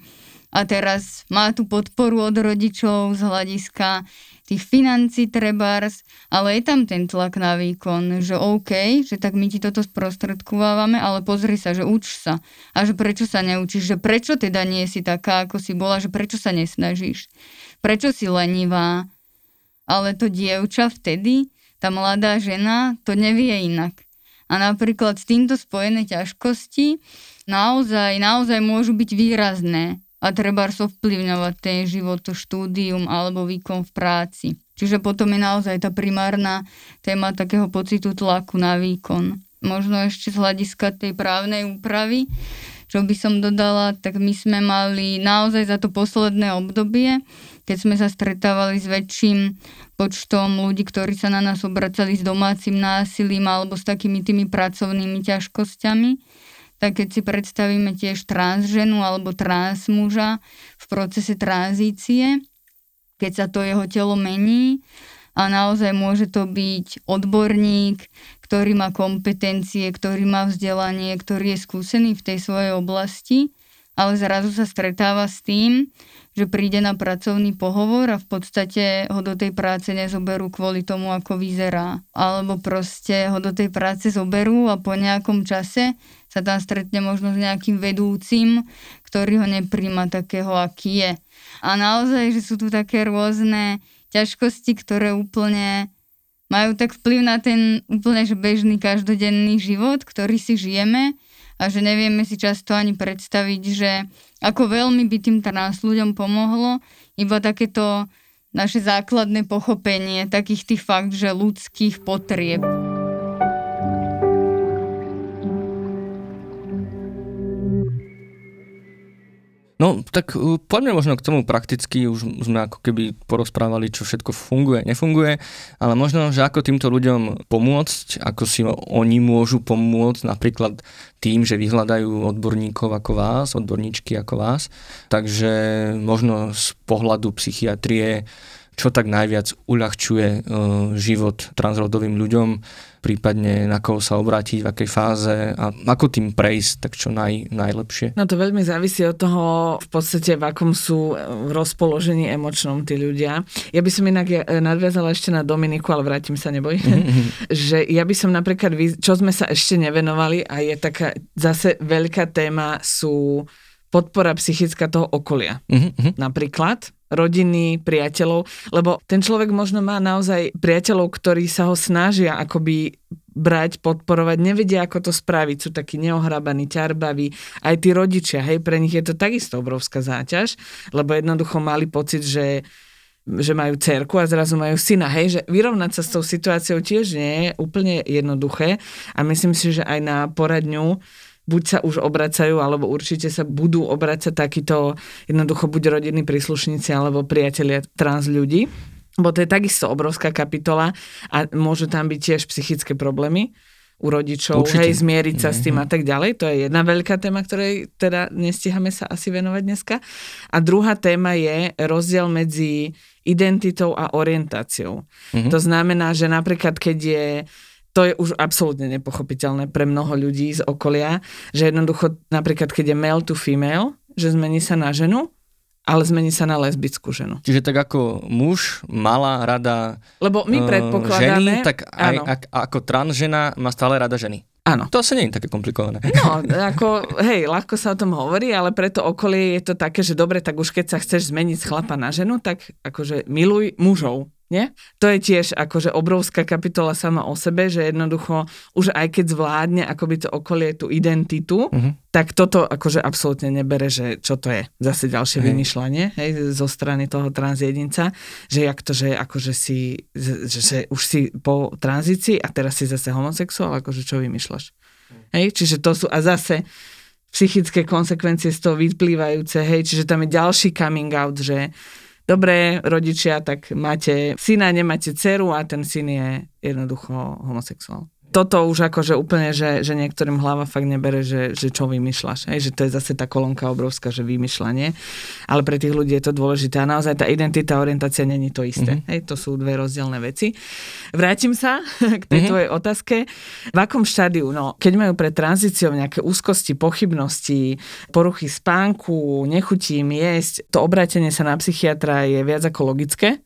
a teraz má tú podporu od rodičov z hľadiska tých financí trebárs, ale je tam ten tlak na výkon, že OK, že tak my ti toto sprostredkovávame, ale pozri sa, že uč sa. A že prečo sa neučíš, že prečo teda nie si taká, ako si bola, že prečo sa nesnažíš, prečo si lenivá. Ale to dievča vtedy, tá mladá žena, to nevie inak. A napríklad s týmto spojené ťažkosti naozaj, naozaj môžu byť výrazné a treba ovplyvňovať ten život, to štúdium alebo výkon v práci. Čiže potom je naozaj tá primárna téma takého pocitu tlaku na výkon. Možno ešte z hľadiska tej právnej úpravy, čo by som dodala, tak my sme mali naozaj za to posledné obdobie, keď sme sa stretávali s väčším počtom ľudí, ktorí sa na nás obracali s domácim násilím alebo s takými tými pracovnými ťažkosťami, tak keď si predstavíme tiež transženu alebo transmuža v procese tranzície, keď sa to jeho telo mení a naozaj môže to byť odborník, ktorý má kompetencie, ktorý má vzdelanie, ktorý je skúsený v tej svojej oblasti, ale zrazu sa stretáva s tým, že príde na pracovný pohovor a v podstate ho do tej práce nezoberú kvôli tomu, ako vyzerá. Alebo proste ho do tej práce zoberú a po nejakom čase sa tam stretne možno s nejakým vedúcim, ktorý ho nepríjma takého, aký je. A naozaj, že sú tu také rôzne ťažkosti, ktoré úplne majú tak vplyv na ten úplne že bežný každodenný život, ktorý si žijeme a že nevieme si často ani predstaviť, že ako veľmi by tým trans ľuďom pomohlo iba takéto naše základné pochopenie takých tých fakt, že ľudských potrieb. No, tak uh, poďme možno k tomu prakticky, už sme ako keby porozprávali, čo všetko funguje, nefunguje, ale možno, že ako týmto ľuďom pomôcť, ako si oni môžu pomôcť napríklad tým, že vyhľadajú odborníkov ako vás, odborníčky ako vás. Takže možno z pohľadu psychiatrie, čo tak najviac uľahčuje uh, život transrodovým ľuďom, prípadne na koho sa obrátiť, v akej fáze a ako tým prejsť tak čo naj, najlepšie? No to veľmi závisí od toho v podstate, v akom sú v rozpoložení emočnom tí ľudia. Ja by som inak nadviazala ešte na Dominiku, ale vrátim sa, neboj. Že ja by som napríklad, čo sme sa ešte nevenovali a je taká zase veľká téma sú podpora psychická toho okolia. Mm-hmm. Napríklad rodiny, priateľov, lebo ten človek možno má naozaj priateľov, ktorí sa ho snažia akoby brať, podporovať, nevedia, ako to spraviť, sú takí neohrabaní, ťarbaví, aj tí rodičia, hej, pre nich je to takisto obrovská záťaž, lebo jednoducho mali pocit, že že majú cerku a zrazu majú syna, hej, že vyrovnať sa s tou situáciou tiež nie je úplne jednoduché a myslím si, že aj na poradňu buď sa už obracajú, alebo určite sa budú obracať takíto jednoducho buď rodinní príslušníci alebo priatelia trans ľudí. Bo to je takisto obrovská kapitola a môžu tam byť tiež psychické problémy u rodičov, Určite. hej, zmieriť sa s tým a tak ďalej. To je jedna veľká téma, ktorej teda nestíhame sa asi venovať dneska. A druhá téma je rozdiel medzi identitou a orientáciou. Mm-hmm. To znamená, že napríklad keď je to je už absolútne nepochopiteľné pre mnoho ľudí z okolia, že jednoducho napríklad keď je male to female, že zmení sa na ženu, ale zmení sa na lesbickú ženu. Čiže tak ako muž mala rada Lebo my predpokladáme... ženy, tak aj ak, ako trans žena má stále rada ženy. Áno. To asi nie je také komplikované. No, ako, hej, ľahko sa o tom hovorí, ale preto okolie je to také, že dobre, tak už keď sa chceš zmeniť z chlapa na ženu, tak akože miluj mužov. Nie? To je tiež akože obrovská kapitola sama o sebe, že jednoducho už aj keď zvládne akoby to okolie tú identitu, uh-huh. tak toto akože absolútne nebere, že čo to je. Zase ďalšie uh-huh. vymýšľanie hej, zo strany toho transjedinca, že jak to, že akože si, že, že už si po tranzícii a teraz si zase homosexuál, akože čo vymýšľaš? Hej, čiže to sú, a zase psychické konsekvencie z toho vyplývajúce, hej, čiže tam je ďalší coming out, že dobré rodičia, tak máte syna, nemáte dceru a ten syn je jednoducho homosexuál toto už akože úplne, že, že niektorým hlava fakt nebere, že, že čo vymýšľaš. Hej? Že to je zase tá kolónka obrovská, že vymýšľanie. Ale pre tých ľudí je to dôležité. A naozaj tá identita, orientácia není to isté. Mm-hmm. Hej? To sú dve rozdielne veci. Vrátim sa k tej mm-hmm. tvojej otázke. V akom štádiu? No, keď majú pred tranzíciou nejaké úzkosti, pochybnosti, poruchy spánku, nechutí jesť, to obrátenie sa na psychiatra je viac ako logické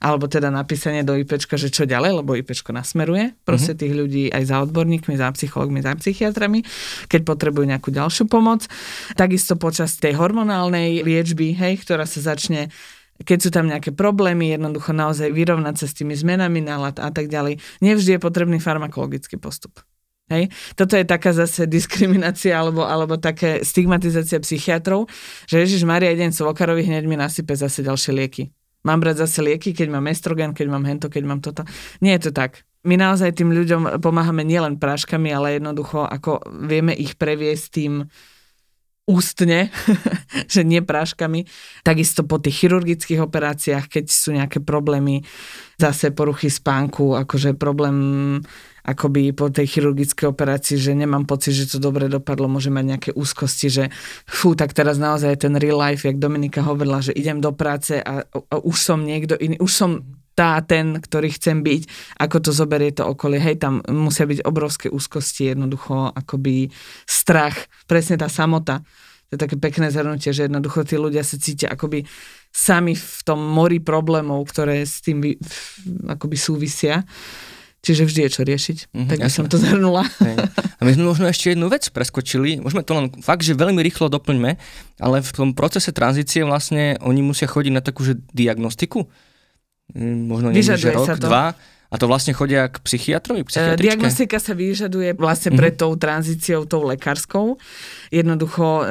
alebo teda napísanie do IPčka, že čo ďalej, lebo IPčko nasmeruje proste uh-huh. tých ľudí aj za odborníkmi, za psychológmi, za psychiatrami, keď potrebujú nejakú ďalšiu pomoc. Takisto počas tej hormonálnej liečby, hej, ktorá sa začne keď sú tam nejaké problémy, jednoducho naozaj vyrovnať sa s tými zmenami nálad a tak ďalej. Nevždy je potrebný farmakologický postup. Hej. Toto je taká zase diskriminácia alebo, alebo také stigmatizácia psychiatrov, že Ježiš Maria, idem Svokarovi, hneď mi nasype zase ďalšie lieky mám brať zase lieky, keď mám estrogen, keď mám hento, keď mám toto. Nie je to tak. My naozaj tým ľuďom pomáhame nielen práškami, ale jednoducho, ako vieme ich previesť tým ústne, že nie práškami. Takisto po tých chirurgických operáciách, keď sú nejaké problémy, zase poruchy spánku, akože problém akoby po tej chirurgickej operácii, že nemám pocit, že to dobre dopadlo, môže mať nejaké úzkosti, že fú, tak teraz naozaj ten real life, jak Dominika hovorila, že idem do práce a, a už som niekto iný, už som tá, ten, ktorý chcem byť, ako to zoberie to okolie. Hej, tam musia byť obrovské úzkosti, jednoducho akoby strach, presne tá samota. To je také pekné zhrnutie, že jednoducho tí ľudia sa cítia akoby sami v tom mori problémov, ktoré s tým akoby súvisia. Čiže vždy je čo riešiť. Mm-hmm, tak by som to zhrnula. A my sme možno ešte jednu vec preskočili. Môžeme to len fakt, že veľmi rýchlo doplňme, ale v tom procese tranzície vlastne oni musia chodiť na takú že diagnostiku. Mm, možno nie, že rok, dva a to vlastne chodia k psychiatrovi, psychiatričke? Diagnostika sa vyžaduje vlastne pred mm-hmm. tou tranzíciou, tou lekárskou. Jednoducho e,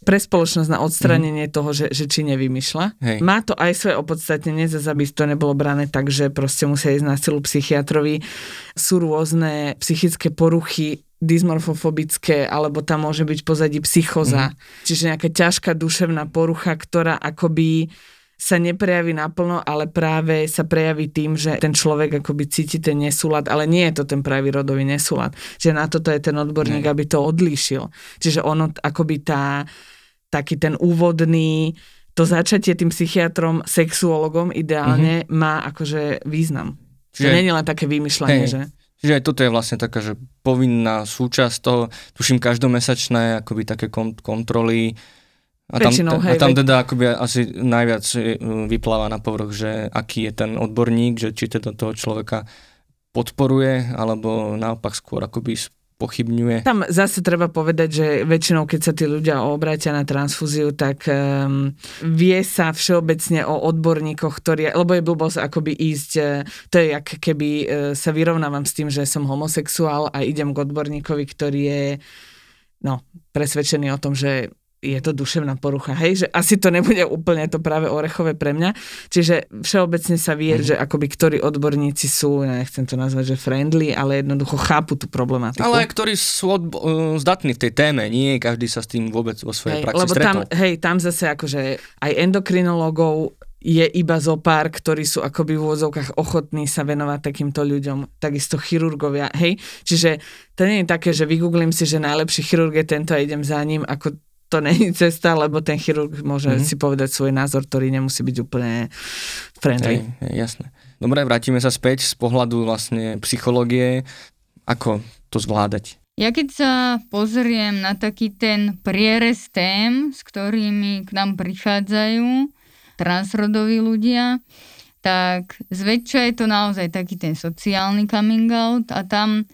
pre spoločnosť na odstranenie mm-hmm. toho, že, že či nevymýšľa. Hej. Má to aj svoje opodstatnenie, zase aby to nebolo brané tak, že proste musia ísť na silu psychiatrovi. Sú rôzne psychické poruchy, dysmorfofobické, alebo tam môže byť pozadí psychoza. Mm-hmm. Čiže nejaká ťažká duševná porucha, ktorá akoby sa neprejaví naplno, ale práve sa prejaví tým, že ten človek akoby cíti ten nesúlad, ale nie je to ten pravý rodový nesúlad. Čiže na toto je ten odborník, nie. aby to odlíšil. Čiže ono akoby tá, taký ten úvodný, to začatie tým psychiatrom, sexuologom ideálne mm-hmm. má akože význam. Čiže nie je len také vymýšľanie, hej. že... Čiže aj toto je vlastne taká, že povinná súčasť toho, tuším každomesačné akoby také kontroly, a tam, Väčšinou, hej, a tam teda akoby asi najviac e, vypláva na povrch, že aký je ten odborník, že či teda toho človeka podporuje, alebo naopak skôr akoby pochybňuje. Tam zase treba povedať, že väčšinou, keď sa tí ľudia obrátia na transfúziu, tak um, vie sa všeobecne o odborníkoch, ktorí, lebo je blbosť akoby ísť, e, to je jak keby uh, sa vyrovnávam s tým, že som homosexuál a idem k odborníkovi, ktorý je no, presvedčený o tom, že je to duševná porucha, hej, že asi to nebude úplne to práve orechové pre mňa. Čiže všeobecne sa vie, mm. že akoby ktorí odborníci sú, nechcem to nazvať, že friendly, ale jednoducho chápu tú problematiku. Ale ktorí sú odbo- uh, zdatní v tej téme, nie každý sa s tým vôbec vo svojej hej, praxi lebo stretol. tam, hej, tam zase akože aj endokrinológov je iba zo pár, ktorí sú akoby v úvodzovkách ochotní sa venovať takýmto ľuďom, takisto chirurgovia, hej. Čiže to nie je také, že vygooglím si, že najlepší chirurg je tento a idem za ním, ako to není cesta, lebo ten chirurg môže mm-hmm. si povedať svoj názor, ktorý nemusí byť úplne friendly. Hej, jasné. Dobre, vrátime sa späť z pohľadu vlastne psychológie. Ako to zvládať? Ja keď sa pozriem na taký ten prierez tém, s ktorými k nám prichádzajú transrodoví ľudia, tak zväčša je to naozaj taký ten sociálny coming out a tam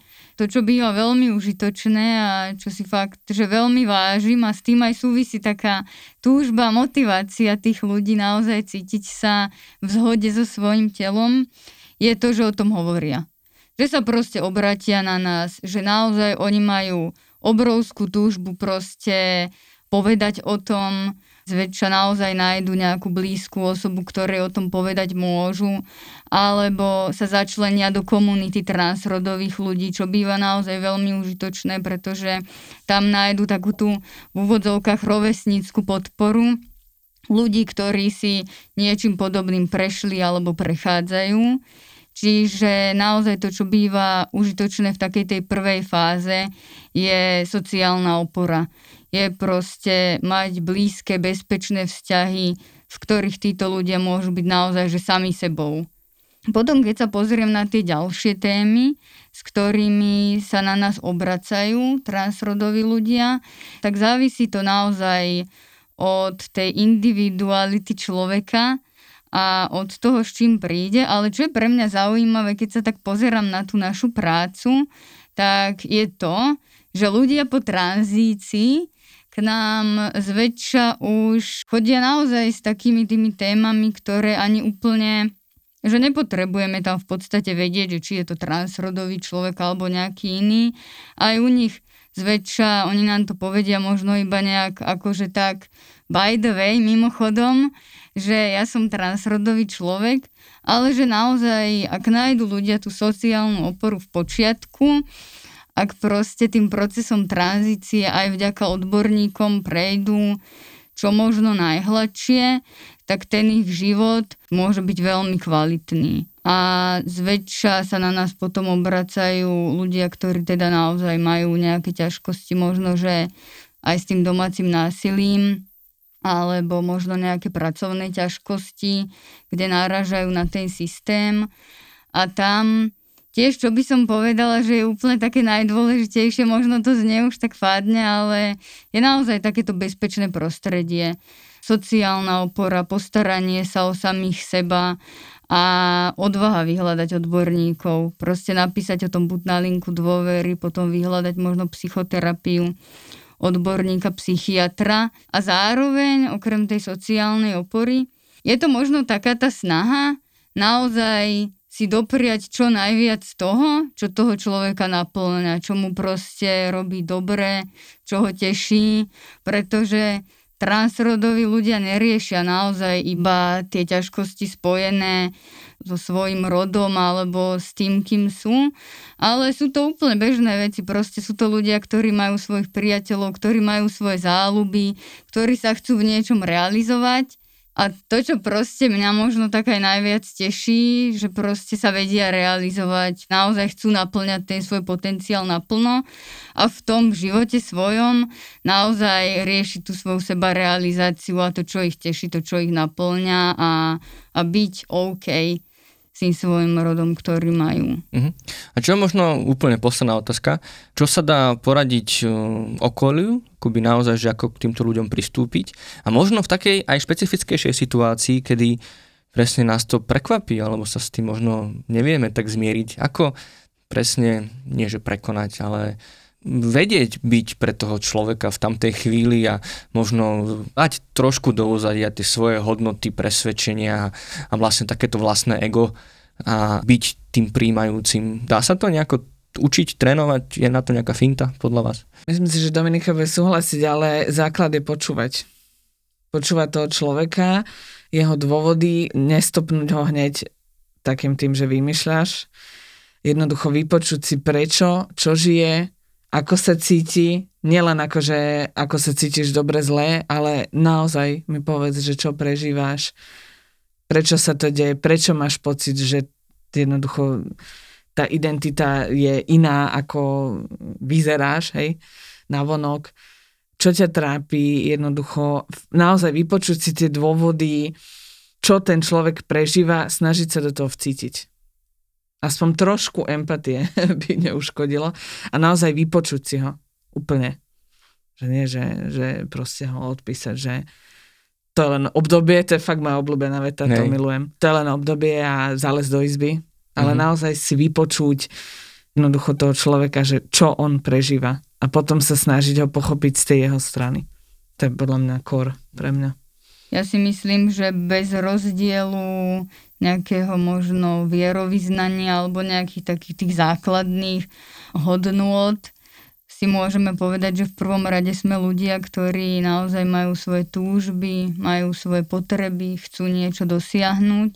to, čo býva veľmi užitočné a čo si fakt, že veľmi vážim a s tým aj súvisí taká túžba, motivácia tých ľudí naozaj cítiť sa v zhode so svojim telom, je to, že o tom hovoria. Že sa proste obratia na nás, že naozaj oni majú obrovskú túžbu proste povedať o tom, zväčša naozaj nájdu nejakú blízku osobu, ktorej o tom povedať môžu, alebo sa začlenia do komunity transrodových ľudí, čo býva naozaj veľmi užitočné, pretože tam nájdu takú tú v úvodzovkách rovesnícku podporu ľudí, ktorí si niečím podobným prešli alebo prechádzajú. Čiže naozaj to, čo býva užitočné v takej tej prvej fáze, je sociálna opora. Je proste mať blízke, bezpečné vzťahy, v ktorých títo ľudia môžu byť naozaj že sami sebou. Potom, keď sa pozriem na tie ďalšie témy, s ktorými sa na nás obracajú transrodoví ľudia, tak závisí to naozaj od tej individuality človeka, a od toho, s čím príde, ale čo je pre mňa zaujímavé, keď sa tak pozerám na tú našu prácu, tak je to, že ľudia po tranzícii nám zväčša už chodia naozaj s takými tými témami, ktoré ani úplne že nepotrebujeme tam v podstate vedieť, že či je to transrodový človek alebo nejaký iný. Aj u nich zväčša, oni nám to povedia možno iba nejak akože tak by the way, mimochodom, že ja som transrodový človek, ale že naozaj, ak nájdu ľudia tú sociálnu oporu v počiatku, ak proste tým procesom tranzície aj vďaka odborníkom prejdú čo možno najhladšie, tak ten ich život môže byť veľmi kvalitný. A zväčša sa na nás potom obracajú ľudia, ktorí teda naozaj majú nejaké ťažkosti, možno že aj s tým domácim násilím, alebo možno nejaké pracovné ťažkosti, kde náražajú na ten systém. A tam tiež, čo by som povedala, že je úplne také najdôležitejšie, možno to znie už tak fádne, ale je naozaj takéto bezpečné prostredie. Sociálna opora, postaranie sa o samých seba a odvaha vyhľadať odborníkov. Proste napísať o tom buď na linku dôvery, potom vyhľadať možno psychoterapiu odborníka psychiatra a zároveň okrem tej sociálnej opory je to možno taká tá snaha naozaj si dopriať čo najviac toho, čo toho človeka naplňa, čo mu proste robí dobre, čo ho teší, pretože transrodoví ľudia neriešia naozaj iba tie ťažkosti spojené so svojim rodom alebo s tým, kým sú, ale sú to úplne bežné veci, proste sú to ľudia, ktorí majú svojich priateľov, ktorí majú svoje záľuby, ktorí sa chcú v niečom realizovať a to, čo proste mňa možno tak aj najviac teší, že proste sa vedia realizovať, naozaj chcú naplňať ten svoj potenciál naplno a v tom živote svojom naozaj rieši tú svoju seba realizáciu a to, čo ich teší, to, čo ich naplňa a, a byť OK s tým svojim rodom, ktorý majú. Uh-huh. A čo je možno úplne posledná otázka, čo sa dá poradiť uh, okoliu, akoby naozaj, že ako k týmto ľuďom pristúpiť? A možno v takej aj špecifickejšej situácii, kedy presne nás to prekvapí, alebo sa s tým možno nevieme tak zmieriť, ako presne, nie že prekonať, ale vedieť byť pre toho človeka v tamtej chvíli a možno dať trošku do uzadia tie svoje hodnoty, presvedčenia a vlastne takéto vlastné ego a byť tým príjmajúcim. Dá sa to nejako učiť, trénovať? Je na to nejaká finta podľa vás? Myslím si, že Dominika bude súhlasiť, ale základ je počúvať. Počúvať toho človeka, jeho dôvody, nestopnúť ho hneď takým tým, že vymýšľaš. Jednoducho vypočuť si prečo, čo žije, ako sa cíti, nielen ako, že ako sa cítiš dobre, zlé, ale naozaj mi povedz, že čo prežíváš, prečo sa to deje, prečo máš pocit, že jednoducho tá identita je iná, ako vyzeráš, hej, na vonok, čo ťa trápi, jednoducho? Naozaj vypočuť si tie dôvody, čo ten človek prežíva, snažiť sa do toho vcítiť. Aspoň trošku empatie by neuškodilo. A naozaj vypočuť si ho. Úplne. Že nie, že, že proste ho odpísať, že to je len obdobie, to je fakt moja obľúbená veta, Nej. to milujem. To je len obdobie a zález do izby, ale mm-hmm. naozaj si vypočuť jednoducho toho človeka, že čo on prežíva a potom sa snažiť ho pochopiť z tej jeho strany. To je podľa mňa kor pre mňa. Ja si myslím, že bez rozdielu nejakého možno vierovýznania alebo nejakých takých tých základných hodnôt si môžeme povedať, že v prvom rade sme ľudia, ktorí naozaj majú svoje túžby, majú svoje potreby, chcú niečo dosiahnuť.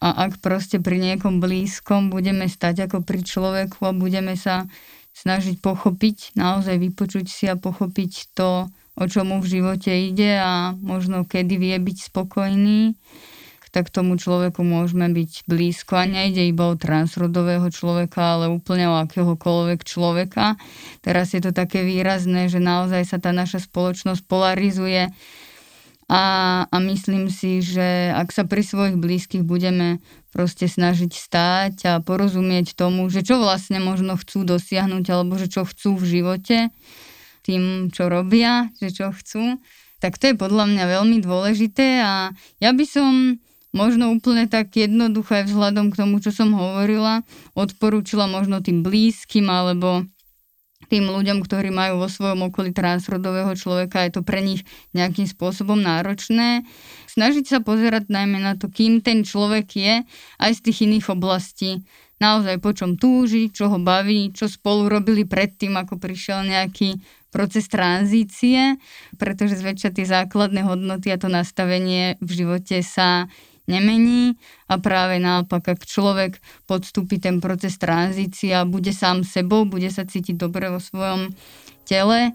A ak proste pri niekom blízkom budeme stať ako pri človeku a budeme sa snažiť pochopiť, naozaj vypočuť si a pochopiť to, o čo mu v živote ide a možno kedy vie byť spokojný, tak tomu človeku môžeme byť blízko. A nejde iba o transrodového človeka, ale úplne o akéhokoľvek človeka. Teraz je to také výrazné, že naozaj sa tá naša spoločnosť polarizuje a, a myslím si, že ak sa pri svojich blízkych budeme proste snažiť stáť a porozumieť tomu, že čo vlastne možno chcú dosiahnuť alebo že čo chcú v živote tým, čo robia, že čo chcú, tak to je podľa mňa veľmi dôležité a ja by som možno úplne tak jednoducho aj vzhľadom k tomu, čo som hovorila, odporúčila možno tým blízkym alebo tým ľuďom, ktorí majú vo svojom okolí transrodového človeka, je to pre nich nejakým spôsobom náročné. Snažiť sa pozerať najmä na to, kým ten človek je, aj z tých iných oblastí. Naozaj po čom túži, čo ho baví, čo spolu robili predtým, ako prišiel nejaký proces tranzície, pretože zväčša tie základné hodnoty a to nastavenie v živote sa nemení a práve naopak, ak človek podstúpi ten proces tranzície a bude sám sebou, bude sa cítiť dobre vo svojom tele,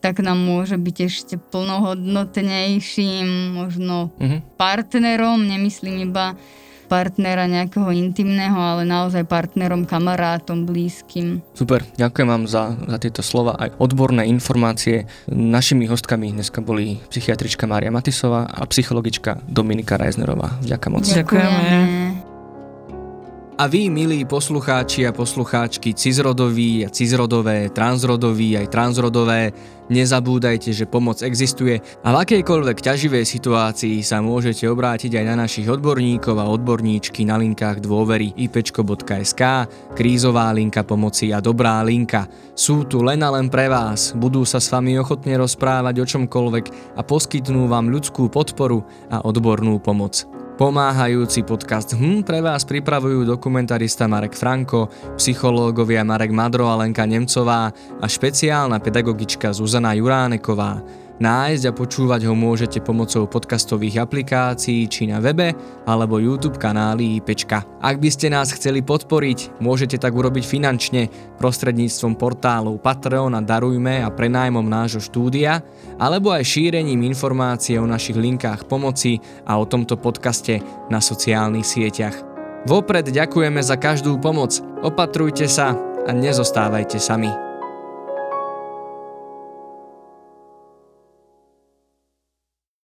tak nám môže byť ešte plnohodnotnejším možno uh-huh. partnerom, nemyslím iba partnera nejakého intimného, ale naozaj partnerom, kamarátom, blízkym. Super, ďakujem vám za, za tieto slova aj odborné informácie. Našimi hostkami dneska boli psychiatrička Mária Matisová a psychologička Dominika Reisnerová. Ďakujem moc. Ďakujeme. A vy, milí poslucháči a poslucháčky, cizrodoví a cizrodové, transrodoví aj transrodové, nezabúdajte, že pomoc existuje a v akejkoľvek ťaživej situácii sa môžete obrátiť aj na našich odborníkov a odborníčky na linkách dôvery ipečko.sk, krízová linka pomoci a dobrá linka. Sú tu len a len pre vás, budú sa s vami ochotne rozprávať o čomkoľvek a poskytnú vám ľudskú podporu a odbornú pomoc. Pomáhajúci podcast HM pre vás pripravujú dokumentarista Marek Franko, psychológovia Marek Madro a Lenka Nemcová a špeciálna pedagogička Zuzana Juráneková. Nájsť a počúvať ho môžete pomocou podcastových aplikácií či na webe alebo YouTube kanály IPčka. Ak by ste nás chceli podporiť, môžete tak urobiť finančne prostredníctvom portálu Patreon a Darujme a prenájmom nášho štúdia, alebo aj šírením informácie o našich linkách pomoci a o tomto podcaste na sociálnych sieťach. Vopred ďakujeme za každú pomoc, opatrujte sa a nezostávajte sami.